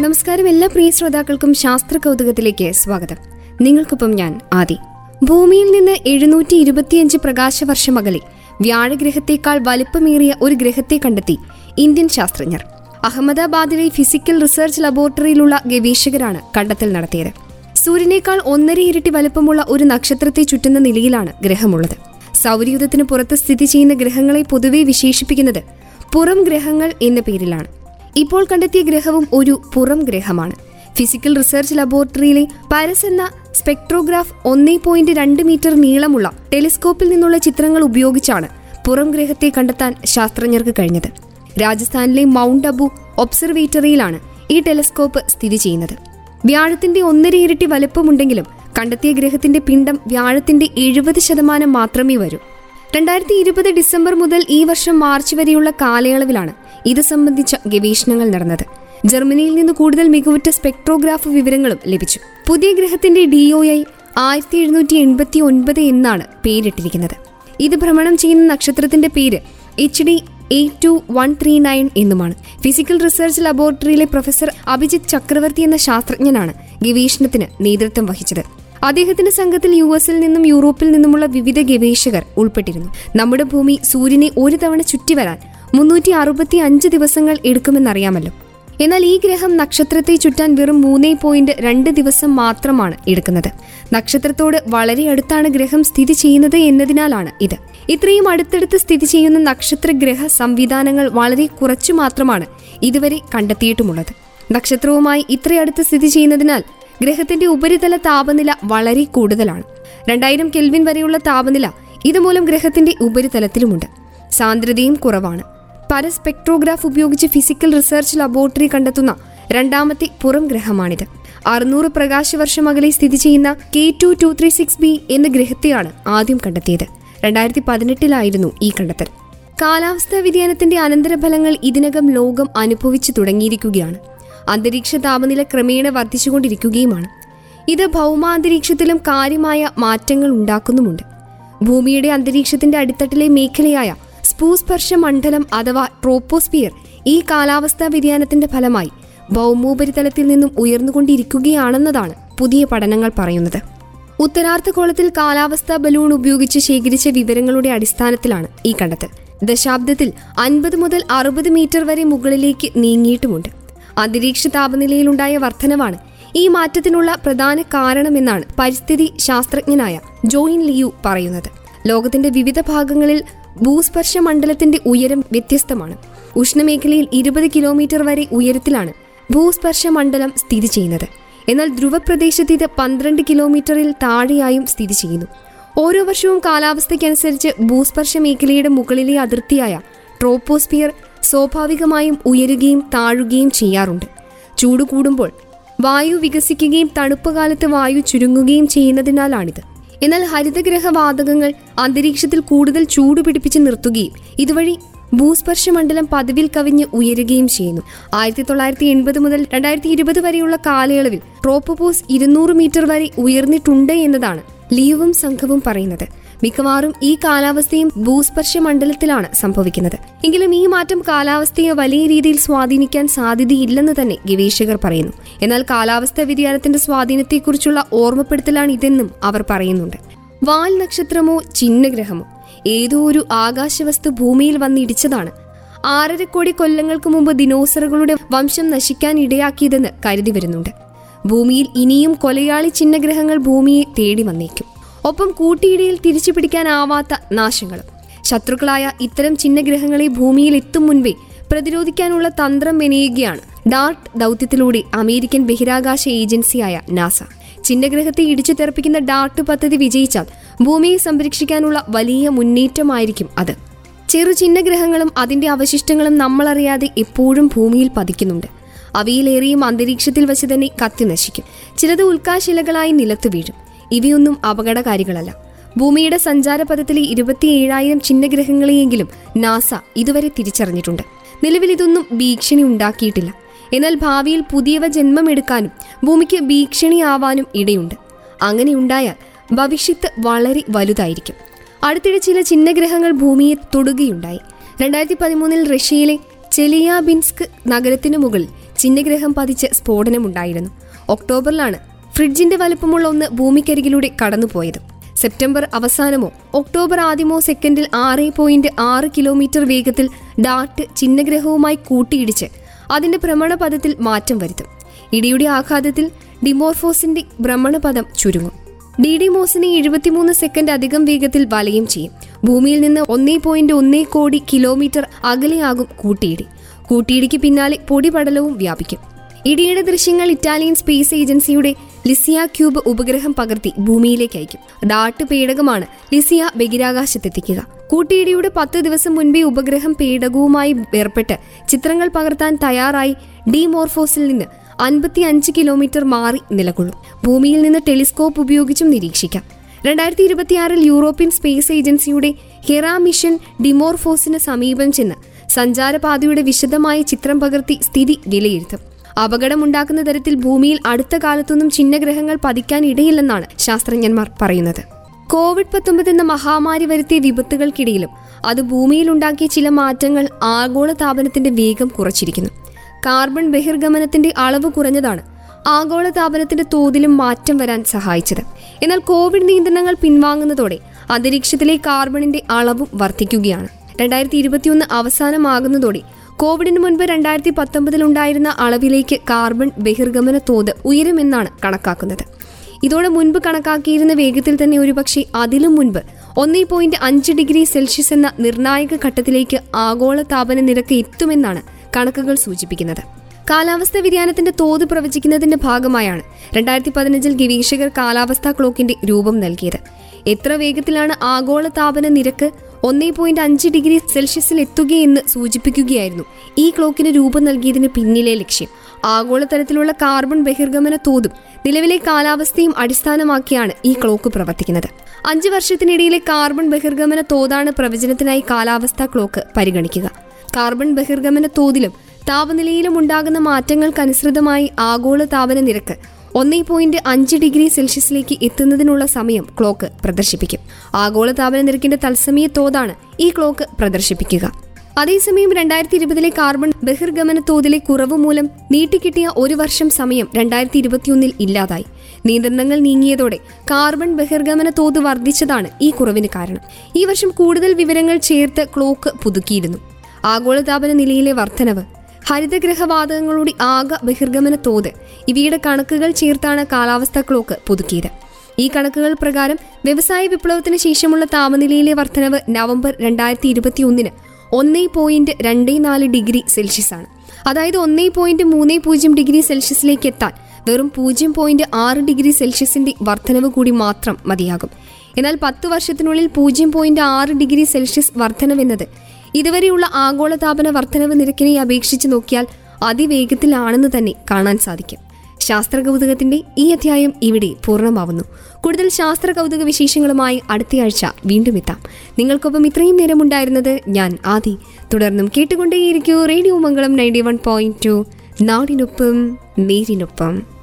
നമസ്കാരം എല്ലാ പ്രിയ ശ്രോതാക്കൾക്കും ശാസ്ത്ര കൗതുകത്തിലേക്ക് സ്വാഗതം. നിങ്ങൾക്കൊപ്പം ഞാൻ ആദി. ഭൂമിയിൽ നിന്ന് എഴുന്നൂറ്റി ഇരുപത്തിയഞ്ച് പ്രകാശവർഷം അകലെ വ്യാഴഗ്രഹത്തേക്കാൾ വലിപ്പമേറിയ ഒരു ഗ്രഹത്തെ കണ്ടെത്തി ഇന്ത്യൻ ശാസ്ത്രജ്ഞർ. അഹമ്മദാബാദിലെ ഫിസിക്കൽ റിസർച്ച് ലബോറട്ടറിയിലുള്ള ഗവേഷകരാണ് കണ്ടെത്തൽ നടത്തിയത്. സൂര്യനേക്കാൾ ഒന്നര ഇരട്ടി വലിപ്പമുള്ള ഒരു നക്ഷത്രത്തെ ചുറ്റുന്ന നിലയിലാണ് ഗ്രഹമുള്ളത്. സൗരയൂഥത്തിന് പുറത്ത് സ്ഥിതി ചെയ്യുന്ന ഗ്രഹങ്ങളെ പൊതുവെ വിശേഷിപ്പിക്കുന്നത് പുറം ഗ്രഹങ്ങൾ എന്ന പേരിലാണ്. ഇപ്പോൾ കണ്ടെത്തിയ ഗ്രഹവും ഒരു പുറം ഗ്രഹമാണ്. ഫിസിക്കൽ റിസർച്ച് ലബോറട്ടറിയിലെ പാരസ് എന്ന സ്പെക്ട്രോഗ്രാഫ് ഒന്നേ പോയിന്റ് രണ്ട് മീറ്റർ നീളമുള്ള ടെലിസ്കോപ്പിൽ നിന്നുള്ള ചിത്രങ്ങൾ ഉപയോഗിച്ചാണ് പുറം ഗ്രഹത്തെ കണ്ടെത്താൻ ശാസ്ത്രജ്ഞർക്ക് കഴിഞ്ഞത്. രാജസ്ഥാനിലെ മൗണ്ട് അബു ഒബ്സർവേറ്ററിയിലാണ് ഈ ടെലിസ്കോപ്പ് സ്ഥിതി ചെയ്യുന്നത്. വ്യാഴത്തിന്റെ ഒന്നര ഇരട്ടി വലുപ്പമുണ്ടെങ്കിലും കണ്ടെത്തിയ ഗ്രഹത്തിന്റെ പിണ്ഡം വ്യാഴത്തിന്റെ എഴുപത് ശതമാനം മാത്രമേ വരൂ. രണ്ടായിരത്തി ഇരുപത് ഡിസംബർ മുതൽ ഈ വർഷം മാർച്ച് വരെയുള്ള കാലയളവിലാണ് ഇത് സംബന്ധിച്ച ഗവേഷണങ്ങൾ നടന്നത്. ജർമ്മനിയിൽ നിന്ന് കൂടുതൽ മികവുറ്റ സ്പെക്ട്രോഗ്രാഫ് വിവരങ്ങളും ലഭിച്ചു. പുതിയ ഗ്രഹത്തിന്റെ ഡി ഒ ഐ ആയിരത്തി എഴുന്നൂറ്റി എൺപത്തി ഒൻപത് എന്നാണ് പേരിട്ടിരിക്കുന്നത്. ഇത് ഭ്രമണം ചെയ്യുന്ന നക്ഷത്രത്തിന്റെ പേര് H D eight two one three nine എന്നുമാണ്. ഫിസിക്കൽ റിസർച്ച് ലബോറട്ടറിയിലെ പ്രൊഫസർ അഭിജിത് ചക്രവർത്തി എന്ന ശാസ്ത്രജ്ഞനാണ് ഗവേഷണത്തിന് നേതൃത്വം വഹിച്ചത്. അദ്ദേഹത്തിന്റെ സംഘത്തിൽ യു എസിൽ നിന്നും യൂറോപ്പിൽ നിന്നുമുള്ള വിവിധ ഗവേഷകർ ഉൾപ്പെട്ടിരുന്നു. നമ്മുടെ ഭൂമി സൂര്യനെ ഒരു തവണ ചുറ്റി വരാൻ മുന്നൂറ്റി അറുപത്തി അഞ്ച് ദിവസങ്ങൾ എടുക്കുമെന്നറിയാമല്ലോ. എന്നാൽ ഈ ഗ്രഹം നക്ഷത്രത്തെ ചുറ്റാൻ വെറും മൂന്നേ പോയിന്റ് രണ്ട് ദിവസം മാത്രമാണ് എടുക്കുന്നത്. നക്ഷത്രത്തോട് വളരെ അടുത്താണ് ഗ്രഹം സ്ഥിതി ചെയ്യുന്നത് എന്നതിനാലാണ് ഇത്. ഇത്രയും അടുത്തടുത്ത് സ്ഥിതി ചെയ്യുന്ന നക്ഷത്ര ഗ്രഹ സംവിധാനങ്ങൾ വളരെ കുറച്ചു മാത്രമാണ് ഇതുവരെ കണ്ടെത്തിയിട്ടുമുള്ളത്. നക്ഷത്രവുമായി ഇത്രയടുത്ത് സ്ഥിതി ചെയ്യുന്നതിനാൽ ഗ്രഹത്തിന്റെ ഉപരിതല താപനില വളരെ കൂടുതലാണ്. രണ്ടായിരം കെൽവിൻ വരെയുള്ള താപനില ഇതുമൂലം ഗ്രഹത്തിന്റെ ഉപരിതലത്തിലുമുണ്ട്. സാന്ദ്രതയും കുറവാണ്. പല സ്പെക്ട്രോഗ്രാഫ് ഉപയോഗിച്ച് ഫിസിക്കൽ റിസർച്ച് ലബോറട്ടറി കണ്ടെത്തുന്ന രണ്ടാമത്തെ പുറം ഗ്രഹമാണിത്. അറുന്നൂറ് പ്രകാശവർഷം അകലെ സ്ഥിതി ചെയ്യുന്ന K two two three six B എന്ന ഗ്രഹത്തെയാണ് ആദ്യം കണ്ടെത്തിയത്. രണ്ടായിരത്തി പതിനെട്ടിലായിരുന്നു ഈ കണ്ടെത്തൽ. കാലാവസ്ഥാ വ്യതിയാനത്തിന്റെ അനന്തരഫലങ്ങൾ ഇതിനകം ലോകം അനുഭവിച്ചു തുടങ്ങിയിരിക്കുകയാണ്. അന്തരീക്ഷ താപനില ക്രമേണ വർദ്ധിച്ചുകൊണ്ടിരിക്കുകയുമാണ്. ഇത് ഭൗമാന്തരീക്ഷത്തിലും കാര്യമായ മാറ്റങ്ങൾ ഉണ്ടാക്കുന്നുമുണ്ട്. ഭൂമിയുടെ അന്തരീക്ഷത്തിന്റെ അടിത്തട്ടിലെ മേഖലയായ സ്പൂസ്പർശ മണ്ഡലം അഥവാ ട്രോപ്പോസ്ഫിയർ ഈ കാലാവസ്ഥാ വ്യതിയാനത്തിന്റെ ഫലമായി ഭൗമോപരിതലത്തിൽ നിന്നും ഉയർന്നുകൊണ്ടിരിക്കുകയാണെന്നതാണ് പുതിയ പഠനങ്ങൾ പറയുന്നത്. ഉത്തരാർദ്ധഗോളത്തിൽ കാലാവസ്ഥാ ബലൂൺ ഉപയോഗിച്ച് ശേഖരിച്ച വിവരങ്ങളുടെ അടിസ്ഥാനത്തിലാണ് ഈ കണ്ടെത്തൽ. ദശാബ്ദത്തിൽ അൻപത് മുതൽ അറുപത് മീറ്റർ വരെ മുകളിലേക്ക് നീങ്ങിയിട്ടുമുണ്ട്. അന്തരീക്ഷ താപനിലയിലുണ്ടായ വർധനവാണ്. ഈ മാറ്റത്തിനുള്ള പ്രധാന കാരണമെന്നാണ് പരിസ്ഥിതി ശാസ്ത്രജ്ഞനായ ജോയിൻ ലിയു പറയുന്നത്. ലോകത്തിന്റെ വിവിധ ഭാഗങ്ങളിൽ ഭൂസ്പർശ മണ്ഡലത്തിന്റെ ഉയരം വ്യത്യസ്തമാണ്. ഉഷ്ണമേഖലയിൽ ഇരുപത് കിലോമീറ്റർ വരെ ഉയരത്തിലാണ് ഭൂസ്പർശ മണ്ഡലം സ്ഥിതി ചെയ്യുന്നത്. എന്നാൽ ധ്രുവപ്രദേശത്ത് ഇത് പന്ത്രണ്ട് കിലോമീറ്ററിൽ താഴെയായും സ്ഥിതി ചെയ്യുന്നു. ഓരോ വർഷവും കാലാവസ്ഥയ്ക്കനുസരിച്ച് ഭൂസ്പർശ മേഖലയുടെ മുകളിലെ അതിർത്തിയായ ട്രോപ്പോസ്ഫിയർ സ്വാഭാവികമായും ഉയരുകയും താഴുകയും ചെയ്യാറുണ്ട്. ചൂട് കൂടുമ്പോൾ വായു വികസിക്കുകയും തണുപ്പ് കാലത്ത് വായു ചുരുങ്ങുകയും ചെയ്യുന്നതിനാലാണിത്. എന്നാൽ ഹരിതഗ്രഹ വാതകങ്ങൾ അന്തരീക്ഷത്തിൽ കൂടുതൽ ചൂട് പിടിപ്പിച്ച് നിർത്തുകയും ഇതുവഴി ഭൂസ്പർശ മണ്ഡലം പതിവിൽ കവിഞ്ഞ് ഉയരുകയും ചെയ്യുന്നു. ആയിരത്തി തൊള്ളായിരത്തി എൺപത് മുതൽ രണ്ടായിരത്തി ഇരുപത് വരെയുള്ള കാലയളവിൽ ട്രോപ്പോപോസ് ഇരുന്നൂറ് മീറ്റർ വരെ ഉയർന്നിട്ടുണ്ട് എന്നതാണ് ലീവും സംഘവും പറയുന്നത്. മിക്കവാറും ഈ കാലാവസ്ഥയും ഭൂസ്പർശ മണ്ഡലത്തിലാണ് സംഭവിക്കുന്നത്. എങ്കിലും ഈ മാറ്റം കാലാവസ്ഥയെ വലിയ രീതിയിൽ സ്വാധീനിക്കാൻ സാധ്യതയില്ലെന്ന് തന്നെ ഗവേഷകർ പറയുന്നു. എന്നാൽ കാലാവസ്ഥാ വ്യതിയാനത്തിന്റെ സ്വാധീനത്തെക്കുറിച്ചുള്ള ഓർമ്മപ്പെടുത്തലാണ് ഇതെന്നും അവർ പറയുന്നുണ്ട്. വാൽ നക്ഷത്രമോ ചിഹ്നഗ്രഹമോ ഏതോ ഒരു ആകാശവസ്തു ഭൂമിയിൽ വന്നിടിച്ചതാണ് ആറര കോടി കൊല്ലങ്ങൾക്ക് മുമ്പ് ദിനോസറുകളുടെ വംശം നശിക്കാൻ ഇടയാക്കിയതെന്ന് കരുതി വരുന്നുണ്ട്. ഭൂമിയിൽ ഇനിയും കൊലയാളി ചിഹ്നഗ്രഹങ്ങൾ ഭൂമിയെ തേടി വന്നേക്കും. ഒപ്പം കൂട്ടിയിടയിൽ തിരിച്ചു പിടിക്കാനാവാത്ത നാശങ്ങളും. ശത്രുക്കളായ ഇത്തരം ചിഹ്നഗ്രഹങ്ങളെ ഭൂമിയിൽ എത്തും മുൻപേ പ്രതിരോധിക്കാനുള്ള തന്ത്രം മെനയുകയാണ് ഡാർട്ട് ദൗത്യത്തിലൂടെ അമേരിക്കൻ ബഹിരാകാശ ഏജൻസിയായ നാസ. ചിഹ്നഗ്രഹത്തെ ഇടിച്ചു തെറപ്പിക്കുന്ന ഡാർട്ട് പദ്ധതി വിജയിച്ചാൽ ഭൂമിയെ സംരക്ഷിക്കാനുള്ള വലിയ മുന്നേറ്റമായിരിക്കും അത്. ചെറു ചിഹ്നഗ്രഹങ്ങളും അതിന്റെ അവശിഷ്ടങ്ങളും നമ്മളറിയാതെ എപ്പോഴും ഭൂമിയിൽ പതിക്കുന്നുണ്ട്. അവയിലേറെയും അന്തരീക്ഷത്തിൽ വച്ച് തന്നെ കത്തി നശിക്കും. ചിലത് ഉൽക്കാശിലകളായി നിലത്തു വീഴും. ഇവയൊന്നും അപകടകാരികളല്ല. ഭൂമിയുടെ സഞ്ചാരപഥത്തിലെ ഇരുപത്തിയേഴായിരം ചിഹ്നഗ്രഹങ്ങളെയെങ്കിലും നാസ ഇതുവരെ തിരിച്ചറിഞ്ഞിട്ടുണ്ട്. നിലവിൽ ഇതൊന്നും ഭീഷണി ഉണ്ടാക്കിയിട്ടില്ല. എന്നാൽ ഭാവിയിൽ പുതിയവ ജന്മമെടുക്കാനും ഭൂമിക്ക് ഭീഷണിയാവാനും ഇടയുണ്ട്. അങ്ങനെ ഉണ്ടായാൽ ഭവിഷ്യത്ത് വളരെ വലുതായിരിക്കും. അടുത്തിടെ ചില ചിഹ്നഗ്രഹങ്ങൾ ഭൂമിയെ തൊടുകയുണ്ടായി. രണ്ടായിരത്തി പതിമൂന്നിൽ റഷ്യയിലെ ചെലിയാബിൻസ്ക് നഗരത്തിനു മുകളിൽ ചിഹ്നഗ്രഹം പതിച്ച് സ്ഫോടനമുണ്ടായിരുന്നു. ഒക്ടോബറിലാണ് ഫ്രിഡ്ജിന്റെ വലുപ്പമുള്ള ഒന്ന് ഭൂമിക്കരികിലൂടെ കടന്നുപോയത്. സെപ്റ്റംബർ അവസാനമോ ഒക്ടോബർ ആദ്യമോ സെക്കൻഡിൽ ആറ് പോയിന്റ് ആറ് കിലോമീറ്റർ വേഗത്തിൽ ഡാർട്ട് ചിഹ്നഗ്രഹവുമായി കൂട്ടിയിടിച്ച് അതിന്റെ ഭ്രമണപഥത്തിൽ മാറ്റം വരുത്തും. ഇടിയുടെ ആഘാതത്തിൽ ഡിമോർഫോസിന്റെ ഭ്രമണപഥം ചുരുങ്ങും. ഡി ഡി മോസിനെ എഴുപത്തിമൂന്ന് സെക്കൻഡ് അധികം വേഗത്തിൽ വലയും ചെയ്യും. ഭൂമിയിൽ നിന്ന് ഒന്നേ പോയിന്റ് ഒന്നേ കോടി കിലോമീറ്റർ അകലെയാകും കൂട്ടിയിടി. കൂട്ടിയിടിക്ക് പിന്നാലെ പൊടിപടലവും വ്യാപിക്കും. ഇടിയുടെ ദൃശ്യങ്ങൾ ഇറ്റാലിയൻ സ്പേസ് ഏജൻസിയുടെ ലിസിയ ക്യൂബ് ഉപഗ്രഹം പകർത്തി ഭൂമിയിലേക്ക് അയക്കും. ഡാട്ട് പേടകമാണ് ലിസിയ ബഹിരാകാശത്തെത്തിക്കുക. കൂട്ടിയിടിയുടെ പത്ത് ദിവസം മുൻപേ ഉപഗ്രഹം പേടകവുമായി വേർപെട്ട് ചിത്രങ്ങൾ പകർത്താൻ തയ്യാറായി ഡിമോർഫോസിൽ നിന്ന് അൻപത്തി അഞ്ച് കിലോമീറ്റർ മാറി നിലകൊള്ളും. ഭൂമിയിൽ നിന്ന് ടെലിസ്കോപ്പ് ഉപയോഗിച്ചും നിരീക്ഷിക്കാം. രണ്ടായിരത്തി ഇരുപത്തിയാറിൽ യൂറോപ്യൻ സ്പേസ് ഏജൻസിയുടെ ഹെറ മിഷൻ ഡിമോർഫോസിന് സമീപം ചെന്ന് സഞ്ചാരപാതയുടെ വിശദമായ ചിത്രം പകർത്തി സ്ഥിതി വിലയിരുത്തും. അപകടമുണ്ടാക്കുന്ന തരത്തിൽ ഭൂമിയിൽ അടുത്ത കാലത്തൊന്നും ചിഹ്നഗ്രഹങ്ങൾ പതിക്കാൻ ഇടയില്ലെന്നാണ് ശാസ്ത്രജ്ഞന്മാർ പറയുന്നത്. കോവിഡ് പത്തൊമ്പത് എന്ന മഹാമാരി വരുത്തിയ വിപത്തുകൾക്കിടയിലും അത് ഭൂമിയിലുണ്ടാക്കിയ ചില മാറ്റങ്ങൾ ആഗോള താപനത്തിന്റെ വേഗം കുറച്ചിരിക്കുന്നു. കാർബൺ ബഹിർഗമനത്തിന്റെ അളവ് കുറഞ്ഞതാണ് ആഗോള താപനത്തിന്റെ തോതിലും മാറ്റം വരാൻ സഹായിച്ചത്. എന്നാൽ കോവിഡ് നിയന്ത്രണങ്ങൾ പിൻവാങ്ങുന്നതോടെ അന്തരീക്ഷത്തിലെ കാർബണിന്റെ അളവും വർദ്ധിക്കുകയാണ്. രണ്ടായിരത്തി ഇരുപത്തിയൊന്ന് അവസാനമാകുന്നതോടെ കോവിഡിന് മുൻപ് രണ്ടായിരത്തി പത്തൊമ്പതിൽ ഉണ്ടായിരുന്ന അളവിലേക്ക് കാർബൺ ബഹിർഗമന തോത് ഉയരുമെന്നാണ് കണക്കാക്കുന്നത്. ഇതോടെ മുൻപ് കണക്കാക്കിയിരുന്ന വേഗത്തിൽ തന്നെ ഒരുപക്ഷെ അതിലും മുൻപ് ഒന്നേ പോയിന്റ് അഞ്ച് ഡിഗ്രി സെൽഷ്യസ് എന്ന നിർണായക ഘട്ടത്തിലേക്ക് ആഗോള താപന നിരക്ക് എത്തുമെന്നാണ് കണക്കുകൾ സൂചിപ്പിക്കുന്നത്. കാലാവസ്ഥാ വ്യതിയാനത്തിന്റെ തോത് പ്രവചിക്കുന്നതിന്റെ ഭാഗമായാണ് രണ്ടായിരത്തി പതിനഞ്ചിൽ ഗവേഷകർ കാലാവസ്ഥാ ക്ലോക്കിന്റെ രൂപം നൽകിയത്. എത്ര വേഗത്തിലാണ് ആഗോള താപന നിരക്ക് ഒന്നേ പോയിന്റ് അഞ്ച് ഡിഗ്രി സെൽഷ്യസിൽ എത്തുകയെന്ന് സൂചിപ്പിക്കുകയായിരുന്നു. ഈ ക്ലോക്കിന് രൂപം നൽകിയതിന് പിന്നിലെ ലക്ഷ്യം. ആഗോളതലത്തിലുള്ള കാർബൺ ബഹിർഗമന തോതും നിലവിലെ കാലാവസ്ഥയും അടിസ്ഥാനമാക്കിയാണ് ഈ ക്ലോക്ക് പ്രവർത്തിക്കുന്നത്. അഞ്ച് വർഷത്തിനിടയിലെ കാർബൺ ബഹിർഗമന തോതാണ് പ്രവചനത്തിനായി കാലാവസ്ഥാ ക്ലോക്ക് പരിഗണിക്കുക. കാർബൺ ബഹിർഗമന തോതിലും താപനിലയിലും ഉണ്ടാകുന്ന മാറ്റങ്ങൾക്കനുസൃതമായി ആഗോള താപന നിരക്ക് ഒന്നേ പോയിന്റ് അഞ്ച് ഡിഗ്രി സെൽഷ്യസിലേക്ക് എത്തുന്നതിനുള്ള സമയം ക്ലോക്ക് പ്രദർശിപ്പിക്കും. ആഗോള താപന നിരക്കിന്റെ തത്സമയ തോതാണ് ഈ ക്ലോക്ക് പ്രദർശിപ്പിക്കുക. അതേസമയം രണ്ടായിരത്തി ഇരുപതിലെ കാർബൺ ബഹിർഗമന തോതിലെ കുറവ് മൂലം നീട്ടിക്കിട്ടിയ ഒരു വർഷം സമയം രണ്ടായിരത്തി ഇരുപത്തിയൊന്നിൽ ഇല്ലാതായി. നിയന്ത്രണങ്ങൾ നീങ്ങിയതോടെ കാർബൺ ബഹിർഗമന തോത് വർദ്ധിച്ചതാണ് ഈ കുറവിന് കാരണം. ഈ വർഷം കൂടുതൽ വിവരങ്ങൾ ചേർത്ത് ക്ലോക്ക് പുതുക്കിയിരുന്നു. ആഗോളതാപന നിലയിലെ വർധനവ് ഹരിതഗ്രഹവാതകങ്ങളുടെ ആകെ ബഹിർഗമന തോത് ഇവയുടെ കണക്കുകൾ ചേർത്താണ് കാലാവസ്ഥാ ക്ലോക്ക് പുതുക്കിയത്. ഈ കണക്കുകൾ പ്രകാരം വ്യവസായ വിപ്ലവത്തിന് ശേഷമുള്ള താപനിലയിലെ വർധനവ് നവംബർ രണ്ടായിരത്തി ഇരുപത്തി ഒന്നിന് ഒന്നേ പോയിന്റ് രണ്ടേ നാല് ഡിഗ്രി സെൽഷ്യസ് ആണ് അതായത് ഒന്നേ പോയിന്റ് മൂന്ന് പൂജ്യം ഡിഗ്രി സെൽഷ്യസിലേക്ക് എത്താൻ വെറും പൂജ്യം പോയിന്റ് ആറ് ഡിഗ്രി സെൽഷ്യസിന്റെ വർധനവ് കൂടി മാത്രം മതിയാകും. എന്നാൽ പത്ത് വർഷത്തിനുള്ളിൽ പൂജ്യം പോയിന്റ് ആറ് ഡിഗ്രി സെൽഷ്യസ് വർധനവെന്നത് ഇതുവരെയുള്ള ആഗോളതാപന വർധനവ് നിരക്കിനെ അപേക്ഷിച്ച് നോക്കിയാൽ അതിവേഗത്തിലാണെന്ന് തന്നെ കാണാൻ സാധിക്കും. ശാസ്ത്ര കൗതുകത്തിന്റെ ഈ അധ്യായം ഇവിടെ പൂർണമാവുന്നു. കൂടുതൽ ശാസ്ത്ര കൗതുക വിശേഷങ്ങളുമായി അടുത്തയാഴ്ച വീണ്ടും എത്താം. നിങ്ങൾക്കൊപ്പം ഇത്രയും നേരം ഉണ്ടായിരുന്നത് ഞാൻ ആദി. തുടർന്നും കേട്ടുകൊണ്ടേയിരിക്കൂ radio Mangalam ninety one point two. നാടിനൊപ്പം നേരിനൊപ്പം.